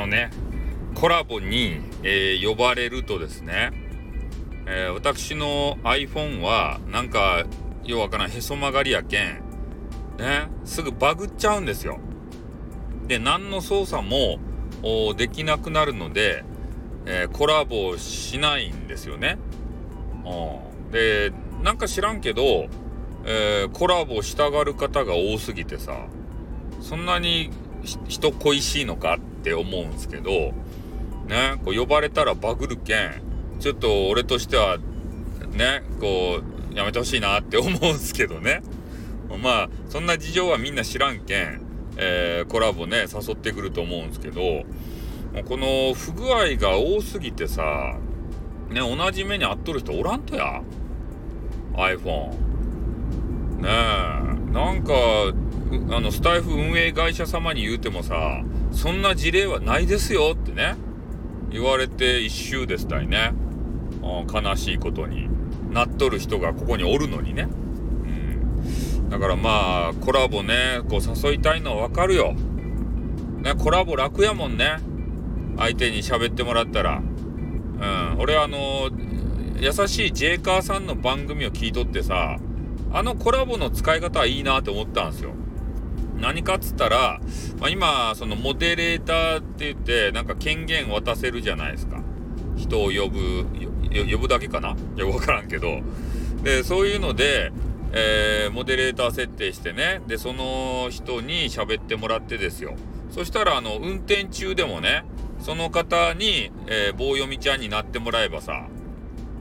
のねコラボに、えー、呼ばれるとですね、えー、私の iPhone はなんかようわからんへそ曲がりやけんねすぐバグっちゃうんですよ。で何の操作もできなくなるので、えー、コラボしないんですよね。でなんか知らんけど、えー、コラボしたがる方が多すぎてさそんなに人恋しいのかって思うんすけどねこう呼ばれたらバグるけんちょっと俺としてはねこうやめてほしいなって思うんすけどね。まあそんな事情はみんな知らんけん、えー、コラボね誘ってくると思うんすけどこの不具合が多すぎてさね同じ目に遭っとる人おらんとや。iPhone ねえなんかあのスタイフ運営会社様に言うてもさそんな事例はないですよってね言われて一周ですたいね。悲しいことになっとる人がここにおるのにね、うん、だからまあコラボねこう誘いたいのはわかるよ。ねコラボ楽やもんね。相手に喋ってもらったら。うん。俺あの優しいジェイカーさんの番組を聞いとってさあのコラボの使い方はいいなって思ったんですよ。何かっつったら、まあ、今そのモデレーターって言ってなんか権限渡せるじゃないですか。人を呼ぶ呼ぶだけかな。いや分からんけど。でそういうので、えー、モデレーター設定してね。でその人に喋ってもらってですよ。そしたらあの運転中でもねその方に、えー、棒読みちゃんになってもらえばさ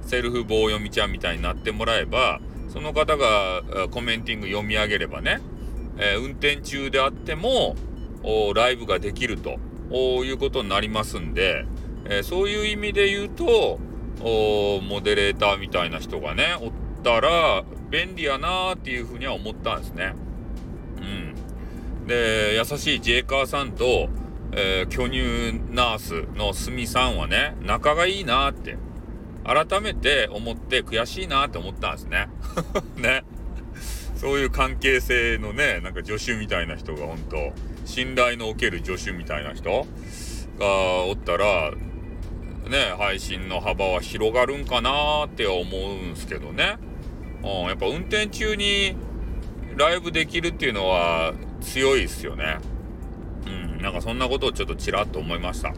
セルフ棒読みちゃんみたいになってもらえばその方がコメンティング読み上げればねえー、運転中であってもライブができるということになりますんで、えー、そういう意味で言うとモデレーターみたいな人がねおったら便利やなーっていうふうには思ったんですね。うん、で優しいジェイカーさんと、えー、巨乳ナースのすみさんはね仲がいいなって改めて思って悔しいなって思ったんですね。ね。そういう関係性のね、なんか助手みたいな人が本当信頼のおける助手みたいな人がおったら、ね、配信の幅は広がるんかなって思うんすけどね。うん、やっぱ運転中にライブできるっていうのは強いっすよね。うん、なんかそんなことをちょっとちらっと思いました。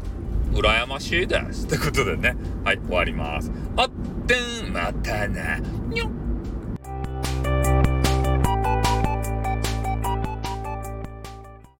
羨ましいです。ってことでね、はい、終わります。あってん、またな、にょっ。